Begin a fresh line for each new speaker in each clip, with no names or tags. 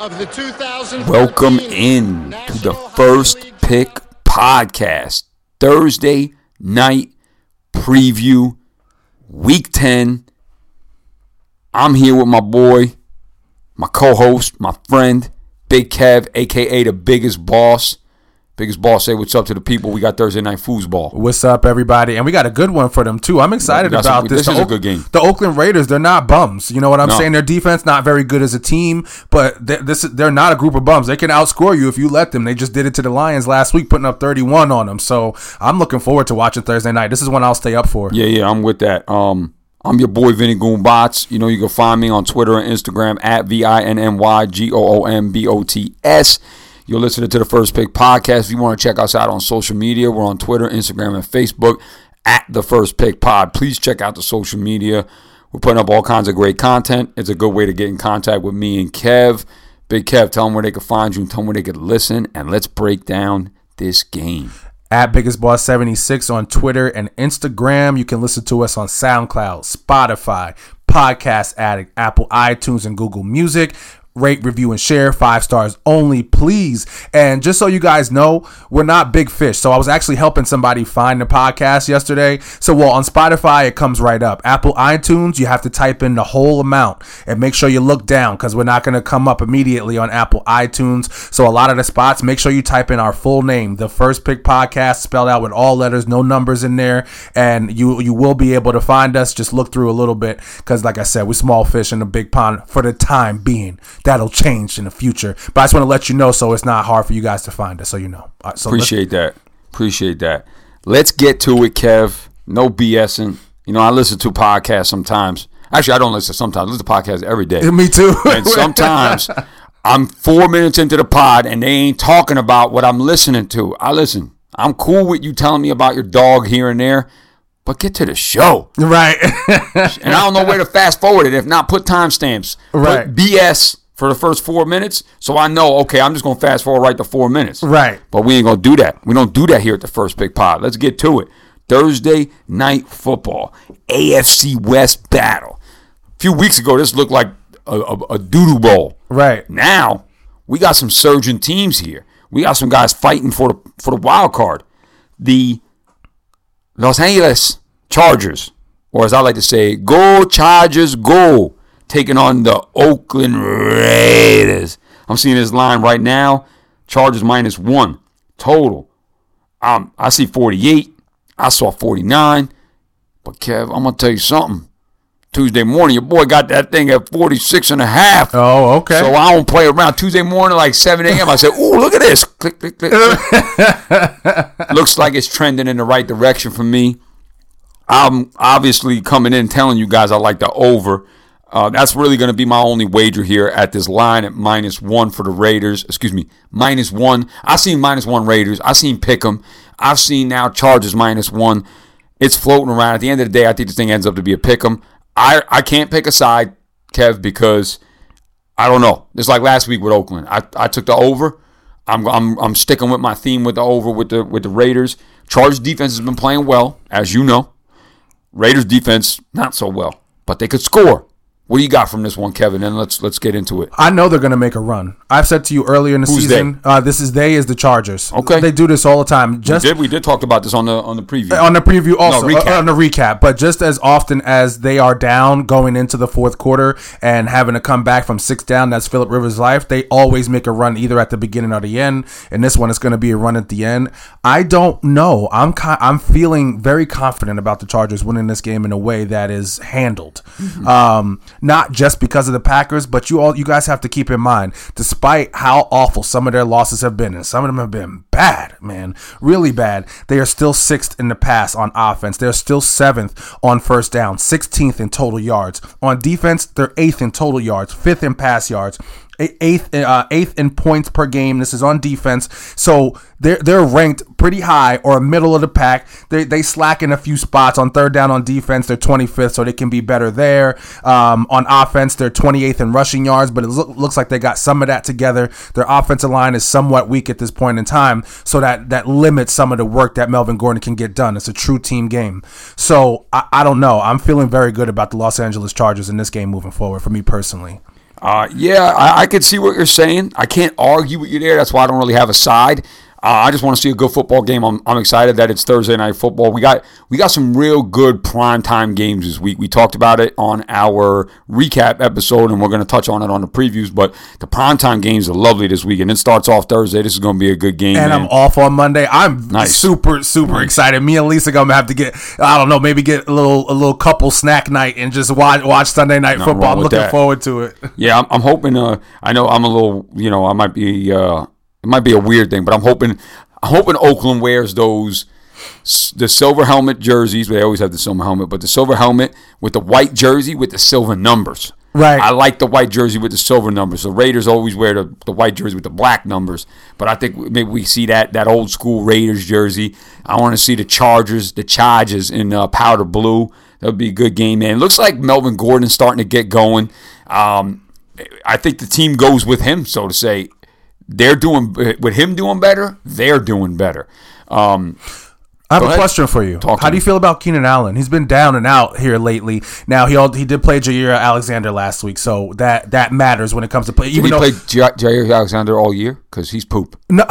of the 2000.
Welcome in to the First Pick Podcast. Thursday night preview, week 10. I'm here with my boy, my co host, my friend, Big Kev, aka the biggest boss. Biggest Ball say what's up to the people. We got Thursday night foosball.
What's up, everybody? And we got a good one for them too. I'm excited about
a-
this.
this
The
is a good game.
The Oakland Raiders, they're not bums. You know what I'm
No.
saying? Their defense not very good as a team, but they, this they're not a group of bums. They can outscore you if you let them. They just did it to the Lions last week, putting up 31 on them. So I'm looking forward to watching Thursday night. This is one I'll stay up for.
Yeah, yeah, I'm with that. Um, I'm your boy Vinny Goombots. You know, you can find me on Twitter and Instagram at V I N N Y G O O M B O T S. You're listening to the First Pick Podcast. If you want to check us out on social media, we're on Twitter, Instagram, and Facebook at the First Pick Pod. Please check out the social media. We're putting up all kinds of great content. It's a good way to get in contact with me and Kev. Big Kev, tell them where they can find you and tell them where they can listen. And let's break down this game.
at Biggest Boss 76 on Twitter and Instagram. You can listen to us on SoundCloud, Spotify, Podcast Addict, Apple iTunes, and Google Music. Rate, review, and share. Five stars only, please. And just so you guys know, we're not big fish. So I was actually helping somebody find the podcast yesterday. So well, on Spotify, it comes right up. Apple iTunes, you have to type in the whole amount and make sure you look down because we're not going to come up immediately on Apple iTunes. So a lot of the spots, make sure you type in our full name, the First Pick Podcast, spelled out with all letters, no numbers in there, and you you will be able to find us. Just look through a little bit because, like I said, we're small fish in a big pond for the time being. That'll change in the future, but I just want to let you know so it's not hard for you guys to find us. So you know. Right, so
Appreciate that. Appreciate that. Let's get to it, Kev. No BSing. You know, I listen to podcasts sometimes. Actually, I don't listen sometimes. I listen to podcasts every day.
Me too.
and sometimes I'm four minutes into the pod and they ain't talking about what I'm listening to. I listen. I'm cool with you telling me about your dog here and there, but get to the show.
right.
And I don't know where to fast forward it. If not, put timestamps.
Right.
Put BS for the first four minutes, so I know. Okay, I'm just gonna fast forward right to four minutes.
Right.
But we ain't gonna do that. We don't do that here at the First Big Pod. Let's get to it. Thursday night football, AFC West battle. A few weeks ago, this looked like a, a, a doodoo bowl.
right.
Now we got some surging teams here. We got some guys fighting for the for the wild card. The Los Angeles Chargers, or as I like to say, go Chargers, go, taking on the Oakland Raiders. I'm seeing this line right now. Chargers minus one total. Um, I see 48. I saw 49. But Kev, I'm gonna tell you something. Tuesday morning, your boy got that thing at 46 and a half.
Oh, okay.
So I don't play around Tuesday morning like 7 a.m. I said, "Ooh, look at this!" Click, click, click. click. Looks like it's trending in the right direction for me. I'm obviously coming in telling you guys I like the over. Uh, that's really going to be my only wager here at this line at minus one for the Raiders. Excuse me, minus one. I've seen minus one Raiders. I've seen Pick'em. I've seen now Chargers minus one. It's floating around. At the end of the day, I think this thing ends up to be a Pick'em. I I can't pick a side, Kev, because I don't know. It's like last week with Oakland. I, I took the over. I'm, I'm I'm sticking with my theme with the over with the with the Raiders. Chargers defense has been playing well, as you know. Raiders defense not so well, but they could score. What do you got from this one, Kevin? And let's let's get into it.
I know they're going to make a run. I've said to you earlier in the
Who's
season, uh, this is they is the Chargers.
Okay.
they do this all the time. Just
we did we did talk about this on the on the preview.
on the preview also
recap.
uh, on the recap but just as often as they are down going into the fourth quarter and having to come back from six down that's philip rivers life they always make a run either at the beginning or the end and this one is going to be a run at the end i don't know i'm ki- i'm feeling very confident about the chargers winning this game in a way that is handled um not just because of the packers but you all you guys have to keep in mind despite how awful some of their losses have been and some of them have been bad man really bad they are still sixth in the pass on offense. They're still seventh on first down 16th in total yards. On defense they're eighth in total yards fifth in pass yards eighth uh, eighth in points per game. This is on defense, so they're they're ranked pretty high or middle of the pack. They they slack in a few spots on third down on defense. They're 25th, so they can be better there. Um, on offense, they're 28th in rushing yards, but it look, looks like they got some of that together. Their offensive line is somewhat weak at this point in time, so that that limits some of the work that Melvin Gordon can get done. It's a true team game. So I, I don't know. I'm feeling very good about the Los Angeles Chargers in this game moving forward. For me personally.
Uh, yeah, I, I can see what you're saying. I can't argue with you there. That's why I don't really have a side. Uh, I just want to see a good football game. I'm, I'm excited that it's Thursday night football. We got we got some real good prime time games this week. We talked about it on our recap episode, and we're going to touch on it on the previews. But the prime time games are lovely this week, and it starts off Thursday. This is going to be a good game.
And
man.
I'm off on Monday. I'm
Nice.
super super excited. Me and Lisa gonna have to get I don't know maybe get a little a little couple snack night and just watch watch Sunday night
Nothing
football. I'm looking
that.
forward to it.
Yeah, I'm, I'm hoping. Uh, I know I'm a little. You know, I might be. Uh, it might be a weird thing, but I'm hoping. I'm hoping Oakland wears those the silver helmet jerseys. They always have the silver helmet, but the silver helmet with the white jersey with the silver numbers.
Right.
I like the white jersey with the silver numbers. The Raiders always wear the, the white jersey with the black numbers, but I think maybe we see that that old school Raiders jersey. I want to see the Chargers, the Chargers in uh, powder blue. That would be a good game, man. It looks like Melvin Gordon's starting to get going. Um, I think the team goes with him, so to say. They're doing with him doing better. They're doing better. Um,
I have
Go
a
ahead.
question for you.
Talk
How do
me.
you feel about Keenan Allen? He's been down and out here lately. Now he all, he did play Jaire Alexander last week, so that that matters when it comes to play.
did
Even
he
though
play J- Jaire Alexander all year? Because he's poop.
No,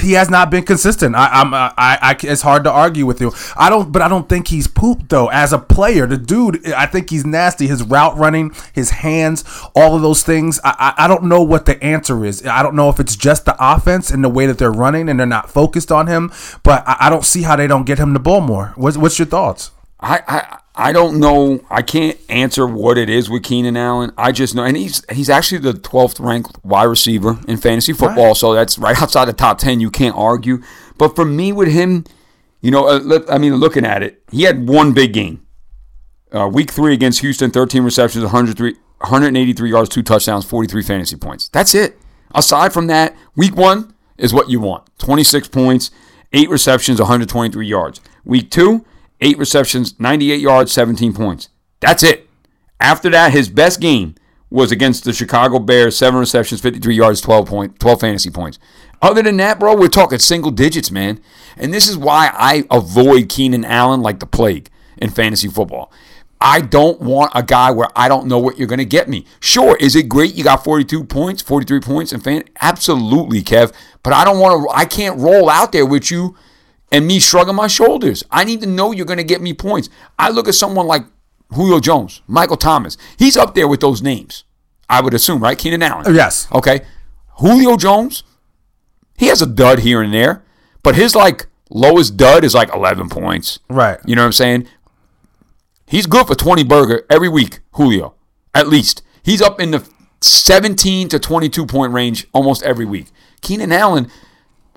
he has not been consistent. I, I'm, I, I, it's hard to argue with you. I don't, but I don't think he's pooped though. As a player, the dude, I think he's nasty. His route running, his hands, all of those things. I, I, I don't know what the answer is. I don't know if it's just the offense and the way that they're running and they're not focused on him. But I, I don't see how they don't get him the ball more. What's, what's your thoughts?
I, I I don't know. I can't answer what it is with Keenan Allen. I just know, and he's he's actually the 12th ranked wide receiver in fantasy football. So that's right outside the top 10. You can't argue. But for me, with him, you know, uh, I mean, looking at it, he had one big game. Uh, week three against Houston, 13 receptions, 103, 183 yards, two touchdowns, 43 fantasy points. That's it. Aside from that, week one is what you want 26 points, eight receptions, 123 yards. Week two, eight receptions, 98 yards, 17 points. That's it. After that, his best game was against the Chicago Bears, seven receptions, 53 yards, 12 point, 12 fantasy points. Other than that, bro, we're talking single digits, man. And this is why I avoid Keenan Allen like the plague in fantasy football. I don't want a guy where I don't know what you're going to get me. Sure, is it great you got 42 points, 43 points in fan? Absolutely, Kev. But I don't want to I can't roll out there with you and me shrugging my shoulders. I need to know you're going to get me points. I look at someone like Julio Jones, Michael Thomas. He's up there with those names. I would assume, right? Keenan Allen.
Oh, yes.
Okay. Julio Jones, he has a dud here and there, but his like lowest dud is like 11 points.
Right.
You know what I'm saying? He's good for 20 burger every week, Julio. At least. He's up in the 17 to 22 point range almost every week. Keenan Allen,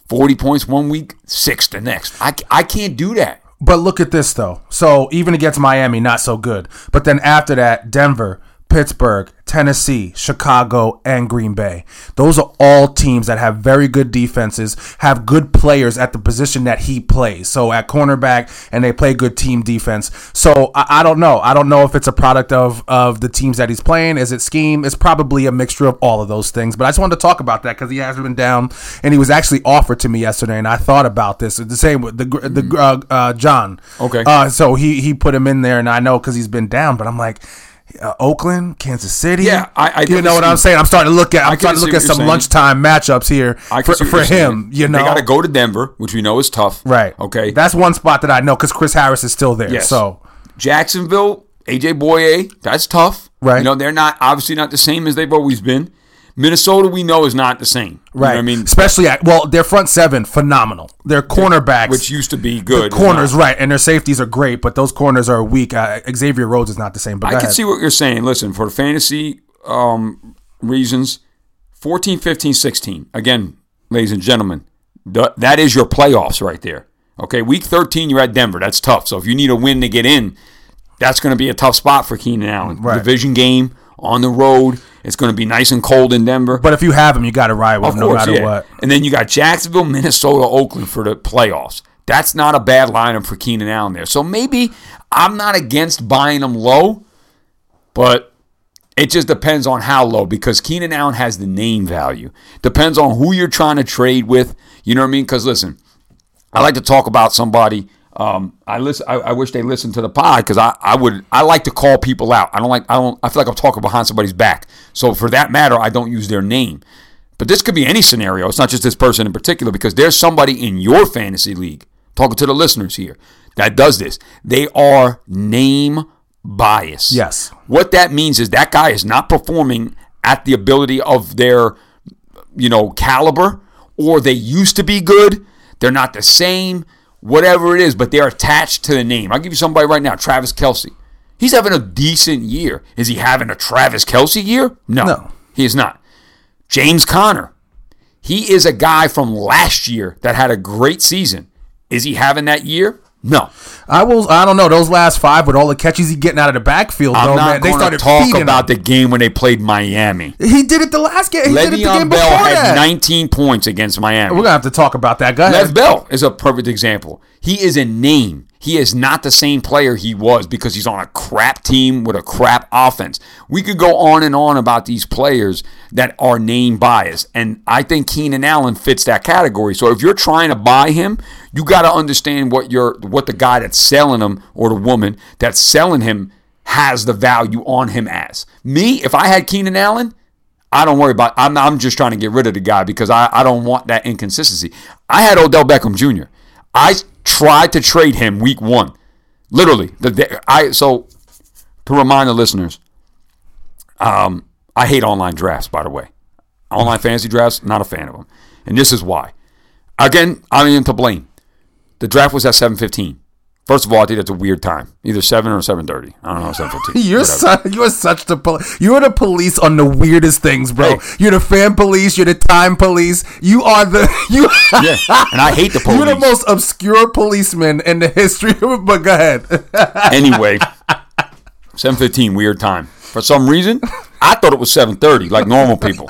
40 points one week, six the next. I, I can't do that.
But look at this though. So even against Miami, not so good. But then after that, Denver, Pittsburgh, Tennessee, Chicago, and Green Bay. Those are all teams that have very good defenses, have good players at the position that he plays. So at cornerback, and they play good team defense. So I, I don't know. I don't know if it's a product of of the teams that he's playing. Is it scheme? It's probably a mixture of all of those things. But I just wanted to talk about that because he has been down, and he was actually offered to me yesterday, and I thought about this. The same with the gr- the uh, uh, John.
Okay.
Uh, so he he put him in there, and I know because he's been down. But I'm like, uh, Oakland, Kansas City.
Yeah, I- I
you know what I'm saying. I'm starting to look at. I'm starting to look at some
saying.
lunchtime matchups here
I
for,
can see what
for
you're saying.
him. You know,
They got to go to Denver, which we know is tough.
right.
Okay.
that's one spot that I know because Chris Harris is still there.
Yes.
So
Jacksonville, AJ Bouye, that's tough.
Right.
You know, they're not obviously not the same as they've always been. Minnesota, we know, is not the same. You know
right.
I mean,
especially at well, their front seven phenomenal. Their cornerbacks,
which used to be good.
corners, right, and their safeties are great, but those corners are weak. Uh, Xavier Rhodes is not the same. But
I can
ahead.
see what you're saying. Listen, for fantasy um, reasons, 14, 15, 16. Again, ladies and gentlemen, th- that is your playoffs right there. Okay, week 13, you're at Denver. That's tough. So if you need a win to get in, that's going to be a tough spot for Keenan Allen.
Right.
Division game, on the road. It's going to be nice and cold in Denver.
But if you have him, you got to ride with him no matter
yeah.
what.
And then you got Jacksonville, Minnesota, Oakland for the playoffs. That's not a bad lineup for Keenan Allen there. So maybe I'm not against buying them low, but it just depends on how low because Keenan Allen has the name value. Depends on who you're trying to trade with. You know what I mean? Because listen, I like to talk about somebody. Um, I listen. I, I wish they listened to the pod because I, I would. I like to call people out. I don't like. I don't. I feel like I'm talking behind somebody's back. So for that matter, I don't use their name. But this could be any scenario. It's not just this person in particular because there's somebody in your fantasy league. Talking to the listeners here that does this. They are name bias.
Yes.
What that means is that guy is not performing at the ability of their, you know, caliber, or they used to be good. They're not the same, whatever it is, but they're attached to the name. I'll give you somebody right now, Travis Kelce. He's having a decent year. Is he having a Travis Kelce year? No,
No.
he is not. James Conner. He is a guy from last year that had a great season. Is he having that year? No.
I will. I don't know those last five with all the catches he getting out of the backfield.
I'm
though,
not
man, they started
talk about
him.
the game when they played Miami.
He did it the last game. He did it the game
Le'Veon
before
Bell had
that.
19 points against Miami.
We're gonna have to talk about that. Go
Lev. Bell is a perfect example. He is a name. He is not the same player he was because he's on a crap team with a crap offense. We could go on and on about these players that are name biased, and I think Keenan Allen fits that category. So if you're trying to buy him, you got to understand what your what the guy that's selling him or the woman that's selling him has the value on him as. Me, if I had Keenan Allen, I don't worry about. I'm I'm just trying to get rid of the guy because I, I don't want that inconsistency. I had Odell Beckham Jr. I tried to trade him week one, literally. The, the I so to remind the listeners, um, I hate online drafts. By the way, online fantasy drafts, not a fan of them, and this is why. Again, I'm even to blame. The draft was at 7:15. First of all, I think that's a weird time, either seven or 7:30. I don't know, 7:15.
You're su- you're such the pol- you're the police on the weirdest things, bro.
Hey.
You're the fan police. You're the time police. You are the you.
yeah, and I hate the police.
You're the most obscure policeman in the history. of But go ahead.
anyway, 7:15 weird time. For some reason, I thought it was 7:30 like normal people.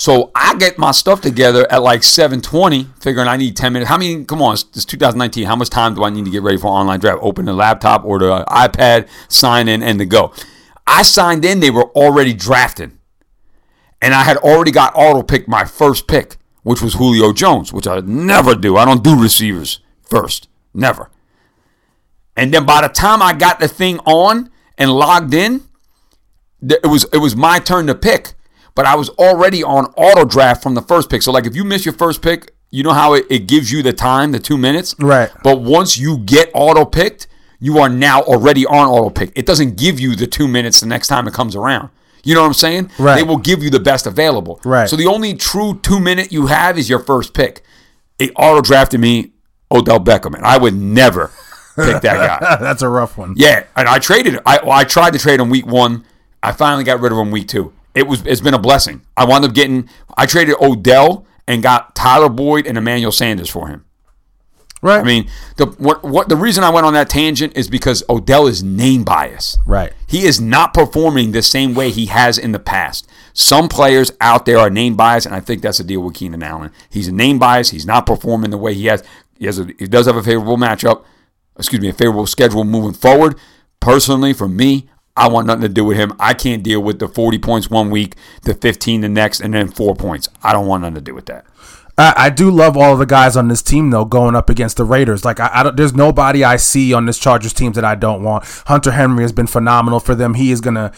So I get my stuff together at like 7:20, figuring I need 10 minutes. How many? Come on, it's, it's 2019. How much time do I need to get ready for online draft? Open the laptop or the iPad, sign in, and to go. I signed in. They were already drafting, and I had already got auto picked my first pick, which was Julio Jones, which I never do. I don't do receivers first, never. And then by the time I got the thing on and logged in, it was it was my turn to pick. But I was already on auto draft from the first pick. So like if you miss your first pick, you know how it, it gives you the time, the two minutes?
Right.
But once you get auto picked, you are now already on auto pick. It doesn't give you the two minutes the next time it comes around. You know what I'm saying?
Right.
They will give you the best available.
Right.
So the only true two minute you have is your first pick. It auto drafted me Odell Beckham, and I would never pick that guy.
That's a rough one.
Yeah, and I traded. I well, I tried to trade him week one. I finally got rid of him week two. It was it's been a blessing. I wound up getting. I traded Odell and got Tyler Boyd and Emmanuel Sanders for him.
Right.
I mean, the what what the reason I went on that tangent is because Odell is name bias.
Right.
He is not performing the same way he has in the past. Some players out there are name bias, and I think that's the deal with Keenan Allen. He's a name bias. He's not performing the way he has. He has. A, he does have a favorable matchup. Excuse me, a favorable schedule moving forward. Personally, for me, I want nothing to do with him. I can't deal with the 40 points one week, the 15 the next, and then four points. I don't want nothing to do with that.
I, I do love all of the guys on this team though going up against the Raiders. Like I, I don't, there's nobody I see on this Chargers team that I don't want. Hunter Henry has been phenomenal for them. He is gonna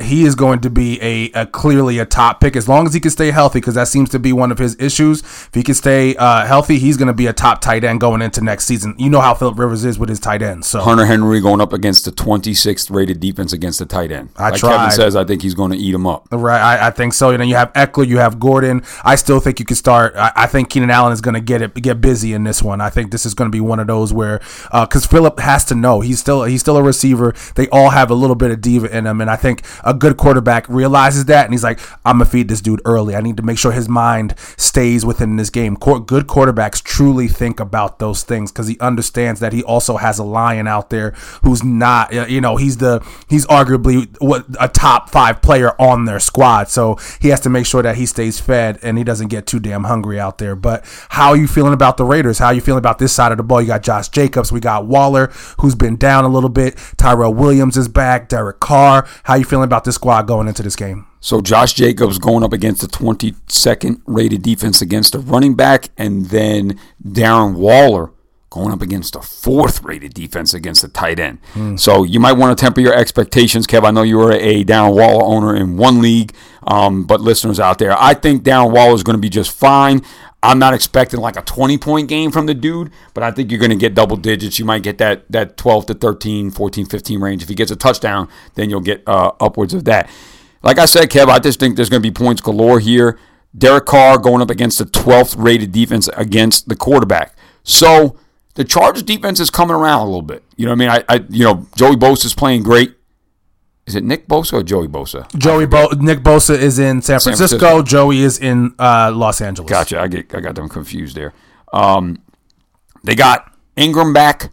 he is going to be a, a clearly a top pick as long as he can stay healthy because that seems to be one of his issues. If he can stay uh, healthy, he's gonna be a top tight end going into next season. You know how Philip Rivers is with his tight ends. So
Hunter Henry going up against the 26th rated defense against the tight end.
I
like
tried.
Kevin says, I think he's going to eat him up.
Right, I, I think so. And then you have Ekeler, you have Gordon. I still think you can start. I, I think Keenan Allen is going to get it get busy in this one. I think this is going to be one of those where because uh, Philip has to know he's still he's still a receiver. They all have a little bit of diva in them, and I think a good quarterback realizes that, and he's like, I'm gonna feed this dude early. I need to make sure his mind stays within this game. Good quarterbacks truly think about those things because he understands that he also has a lion out there who's not, you know, he's the he's arguably what a top five player on their squad. So he has to make sure that he stays fed and he doesn't get too damn hungry out there. But how are you feeling about the Raiders? How are you feeling about this side of the ball? You got Josh Jacobs, we got Waller, who's been down a little bit. Tyrell Williams is back. Derek Carr. How are you feeling about this squad going into this game?
So Josh Jacobs going up against the 22nd rated defense against the running back, and then Darren Waller going up against a fourth rated defense against the tight end. Mm. So you might want to temper your expectations, Kev. I know you were a Darren Waller owner in one league, um, but listeners out there, I think Darren Waller is going to be just fine. I'm not expecting like a 20 point game from the dude, but I think you're going to get double digits. You might get that that 12 to 13, 14, 15 range. If he gets a touchdown, then you'll get uh, upwards of that. Like I said, Kev, I just think there's going to be points galore here. Derek Carr going up against the 12th rated defense against the quarterback. So the Chargers defense is coming around a little bit. You know what I mean? I, I you know, Joey Bosa is playing great. Is it Nick Bosa or Joey Bosa?
Joey Bo- Nick Bosa is in San Francisco. San Francisco. Joey is in uh, Los Angeles.
Gotcha. I get I got them confused there. Um, they got Ingram back.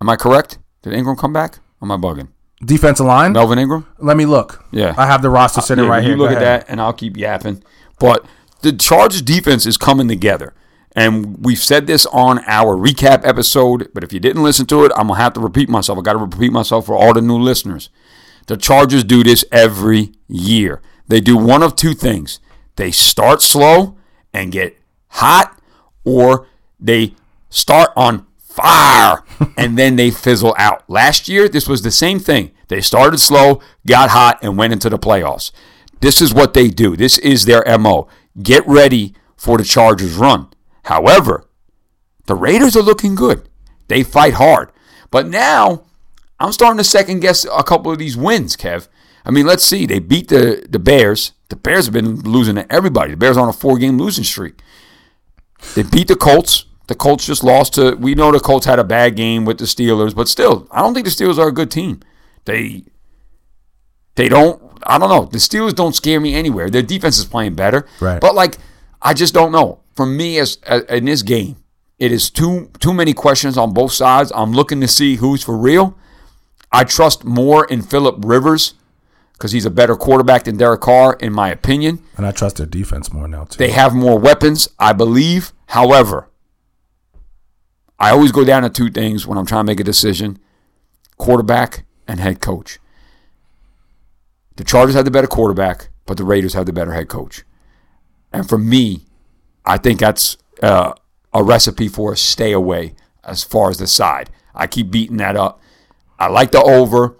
Am I correct? Did Ingram come back? Am I bugging?
Defensive line.
Melvin Ingram.
Let me look.
Yeah,
I have the roster sitting uh, yeah, right
you
here.
You look at that, and I'll keep yapping. But the Chargers defense is coming together. And we've said this on our recap episode, but if you didn't listen to it, I'm going to have to repeat myself. I got to repeat myself for all the new listeners. The Chargers do this every year. They do one of two things they start slow and get hot, or they start on fire and then they fizzle out. Last year, this was the same thing. They started slow, got hot, and went into the playoffs. This is what they do. This is their MO. Get ready for the Chargers run. However, the Raiders are looking good. They fight hard. But now, I'm starting to second guess a couple of these wins, Kev. I mean, let's see. They beat the, the Bears. The Bears have been losing to everybody. The Bears are on a four game losing streak. They beat the Colts. The Colts just lost to. We know the Colts had a bad game with the Steelers, but still, I don't think the Steelers are a good team. They they don't. I don't know. The Steelers don't scare me anywhere. Their defense is playing better,
right?
But like, I just don't know for me as, as uh, in this game, it is too too many questions on both sides. I'm looking to see who's for real. I trust more in Philip Rivers because he's a better quarterback than Derek Carr, in my opinion.
And I trust their defense more now too.
They have more weapons, I believe. However, I always go down to two things when I'm trying to make a decision: quarterback and head coach. The Chargers have the better quarterback, but the Raiders have the better head coach. And for me, I think that's uh, a recipe for a stay away as far as the side. I keep beating that up. I like the over.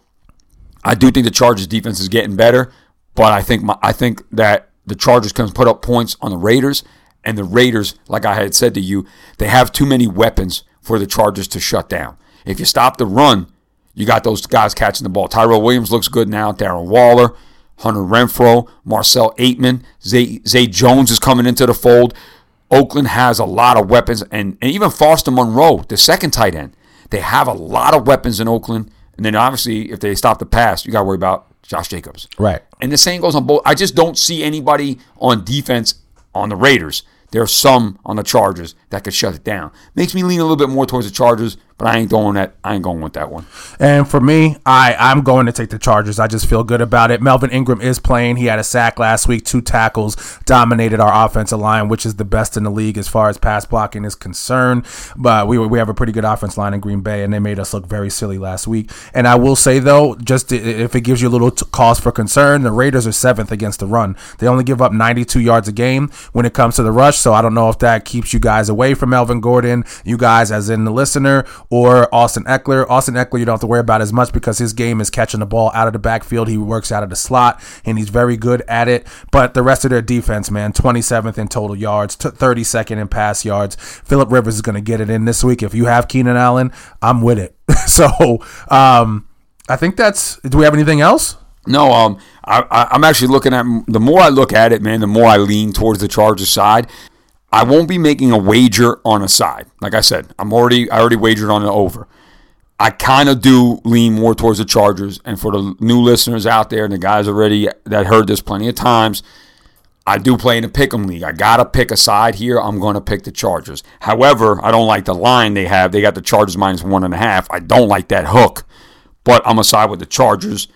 I do think the Chargers defense is getting better, but I think my, I think that the Chargers can put up points on the Raiders, and the Raiders, like I had said to you, they have too many weapons for the Chargers to shut down. If you stop the run, you got those guys catching the ball. Tyrell Williams looks good now. Darren Waller, Hunter Renfrow, Marcel Ateman, Zay, Zay Jones is coming into the fold. Oakland has a lot of weapons, and, and even Foster Moreau, the second tight end, they have a lot of weapons in Oakland. And then obviously, if they stop the pass, you got to worry about Josh Jacobs.
Right.
And the same goes on both. I just don't see anybody on defense on the Raiders there are some on the Chargers that could shut it down. Makes me lean a little bit more towards the Chargers, but I ain't going that. I ain't going with that one.
And for me, I I'm going to take the Chargers. I just feel good about it. Melvin Ingram is playing. He had a sack last week, two tackles, dominated our offensive line, which is the best in the league as far as pass blocking is concerned. But we we have a pretty good offense line in Green Bay, and they made us look very silly last week. And I will say though, just if it gives you a little t- cause for concern, the Raiders are seventh against the run. They only give up 92 yards a game when it comes to the rush. So I don't know if that keeps you guys away from Melvin Gordon, you guys as in the listener, or Austin Ekeler. Austin Ekeler, you don't have to worry about as much because his game is catching the ball out of the backfield. He works out of the slot and he's very good at it. But the rest of their defense, man, 27th in total yards, 32nd in pass yards. Philip Rivers is going to get it in this week. If you have Keenan Allen, I'm with it. so, um, I think that's. Do we have anything else?
No, um, I, am actually looking at the more I look at it, man, the more I lean towards the Chargers side. I won't be making a wager on a side. Like I said, I'm already I already wagered on the over. I kind of do lean more towards the Chargers. And for the new listeners out there and the guys already that heard this plenty of times, I do play in a pick'em league. I gotta pick a side here. I'm gonna pick the Chargers. However, I don't like the line they have. They got the Chargers minus one and a half. I don't like that hook, but I'm gonna side with the Chargers.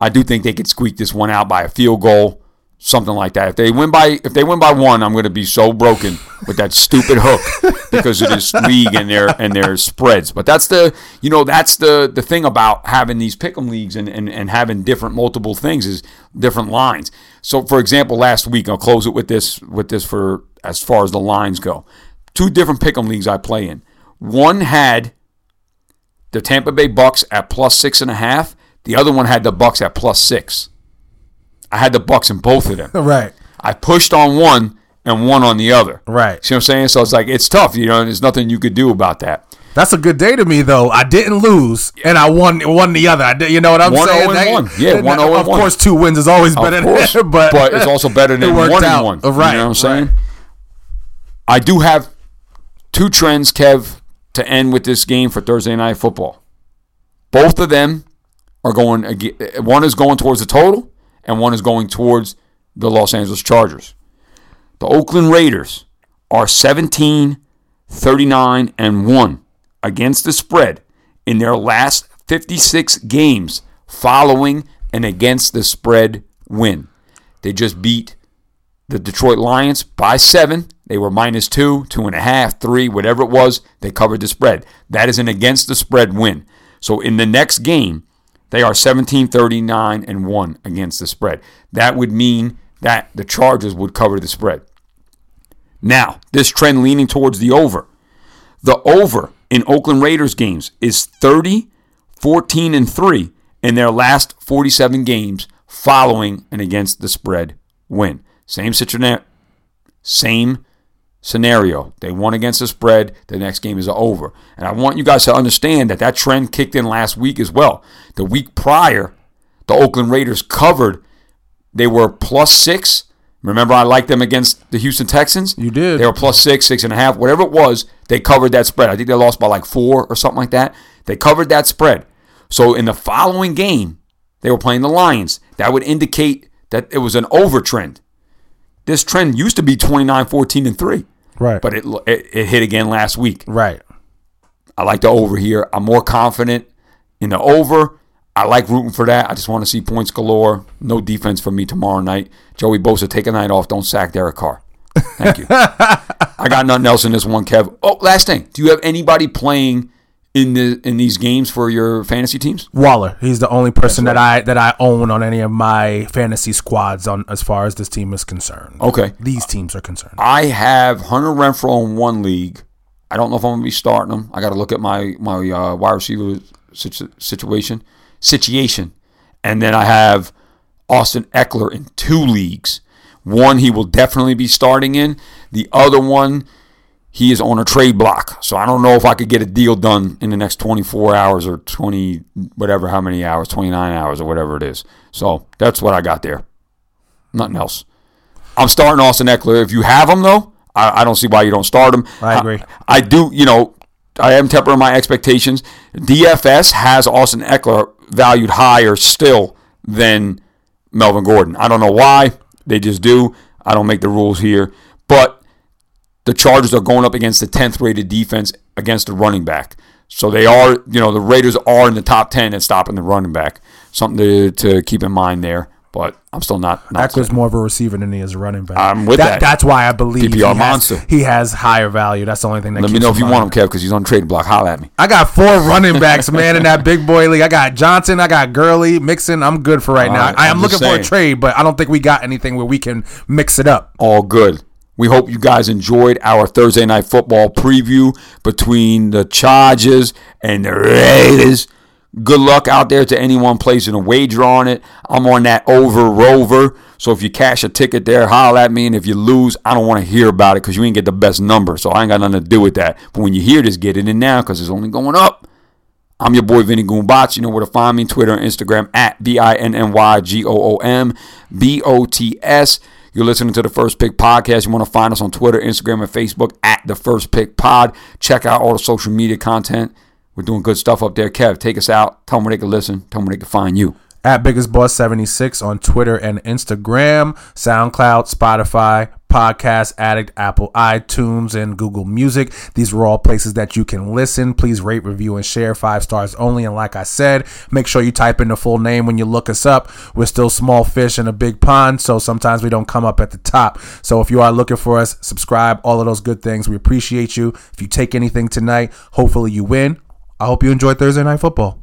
I do think they could squeak this one out by a field goal, something like that. If they win by if they win by one, I'm gonna be so broken with that stupid hook because of this league and their and their spreads. But that's the you know that's the the thing about having these pick'em leagues and, and and having different multiple things is different lines. So for example, last week I'll close it with this with this for as far as the lines go. Two different pick'em leagues I play in. One had the Tampa Bay Bucks at plus six and a half. The other one had the Bucks at plus six. I had the Bucks in both of them.
Right.
I pushed on one and one on the other.
Right.
See what I'm saying? So it's like it's tough, you know, there's nothing you could do about that.
That's a good day to me, though. I didn't lose, and I won won the other. I did, you know what I'm
One oh
saying?
oh
That-
one. Yeah, one oh and one.
Of course, two wins is always
Of
better
course,
than but
but it's also better than one
out.
and one.
Right.
You know what I'm saying?
right.
I do have two trends, Kev, to end with this game for Thursday night football. Both of them are going. One is going towards the total, and one is going towards the Los Angeles Chargers. The Oakland Raiders are 17, 39, and 1 against the spread in their last 56 games following an against the spread win. They just beat the Detroit Lions by seven. They were minus two, two and a half, three, whatever it was. They covered the spread. That is an against the spread win. So in the next game, they are 17, 39, and 1 against the spread. That would mean that the Chargers would cover the spread. Now, this trend leaning towards the over. The over in Oakland Raiders games is 30, 14, and 3 in their last 47 games following an against the spread win. Same situation, same scenario. They won against the spread. The next game is over. And I want you guys to understand that that trend kicked in last week as well. The week prior, the Oakland Raiders covered. They were plus six. Remember, I liked them against the Houston Texans.
You did.
They were plus six, six and a half, whatever it was. They covered that spread. I think they lost by like four or something like that. They covered that spread. So in the following game, they were playing the Lions. That would indicate that it was an over trend. This trend used to be 29, 14, and 3.
Right.
But it, it, it hit again last week.
right.
I like the over here. I'm more confident in the over. I like rooting for that. I just want to see points galore. No defense for me tomorrow night. Joey Bosa, take a night off. Don't sack Derek Carr. Thank you. I got nothing else in this one, Kev. Oh, last thing. Do you have anybody playing in the in these games for your fantasy teams?
Waller. He's the only person that I that I own on any of my fantasy squads on as far as this team is concerned.
Okay.
These teams are concerned.
I have Hunter Renfrow in one league. I don't know if I'm gonna be starting him. I got to look at my my uh, wide receiver situ- situation situation, and then I have Austin Ekeler in two leagues. One he will definitely be starting in. The other one he is on a trade block, so I don't know if I could get a deal done in the next 24 hours or 20 whatever how many hours, 29 hours or whatever it is. So that's what I got there. Nothing else. I'm starting Austin Ekeler. If you have him though, I, I don't see why you don't start him.
I agree.
I, I do. You know, I am tempering my expectations. DFS has Austin Ekeler valued higher still than Melvin Gordon. I don't know why. They just do. I don't make the rules here, but the Chargers are going up against the 10th rated defense against the running back. So they are, you know, the Raiders are in the top 10 at stopping the running back. Something to, to keep in mind there. But I'm still not. not
Ekeler's more of a receiver than he is a running back.
I'm with that.
That's why I believe
PPR
he has,
monster.
he has higher value. That's the only thing that.
Let me know if you want him, Kev, because he's on trade block. Holla at me.
I got four running backs, man, in that big boy league. I got Johnson, I got Gurley, Mixon. I'm good for right
All
now.
right,
I am looking
just
for a trade, but I don't think we got anything where we can mix it up.
all good. We hope you guys enjoyed our Thursday night football preview between the Chargers and the Raiders. Good luck out there to anyone placing a wager on it. I'm on that over rover. So if you cash a ticket there, holler at me. And if you lose, I don't want to hear about it because you ain't get the best number. So I ain't got nothing to do with that. But when you hear this, get it in now because it's only going up. I'm your boy Vinny Goombots. You know where to find me Twitter and Instagram at V I N N Y G O O M B O T S. You You're listening to the First Pick Podcast. You want to find us on Twitter, Instagram, and Facebook at the First Pick Pod. Check out all the social media content. We're doing good stuff up there. Kev, take us out. Tell them where they can listen. Tell them where they can find you.
At Biggest Boss 76 on Twitter and Instagram, SoundCloud, Spotify, Podcast Addict, Apple iTunes, and Google Music. These are all places that you can listen. Please rate, review, and share. Five stars only. And like I said, make sure you type in the full name when you look us up. We're still small fish in a big pond, so sometimes we don't come up at the top. So if you are looking for us, subscribe, all of those good things. We appreciate you. If you take anything tonight, hopefully you win. I hope you enjoy Thursday Night Football.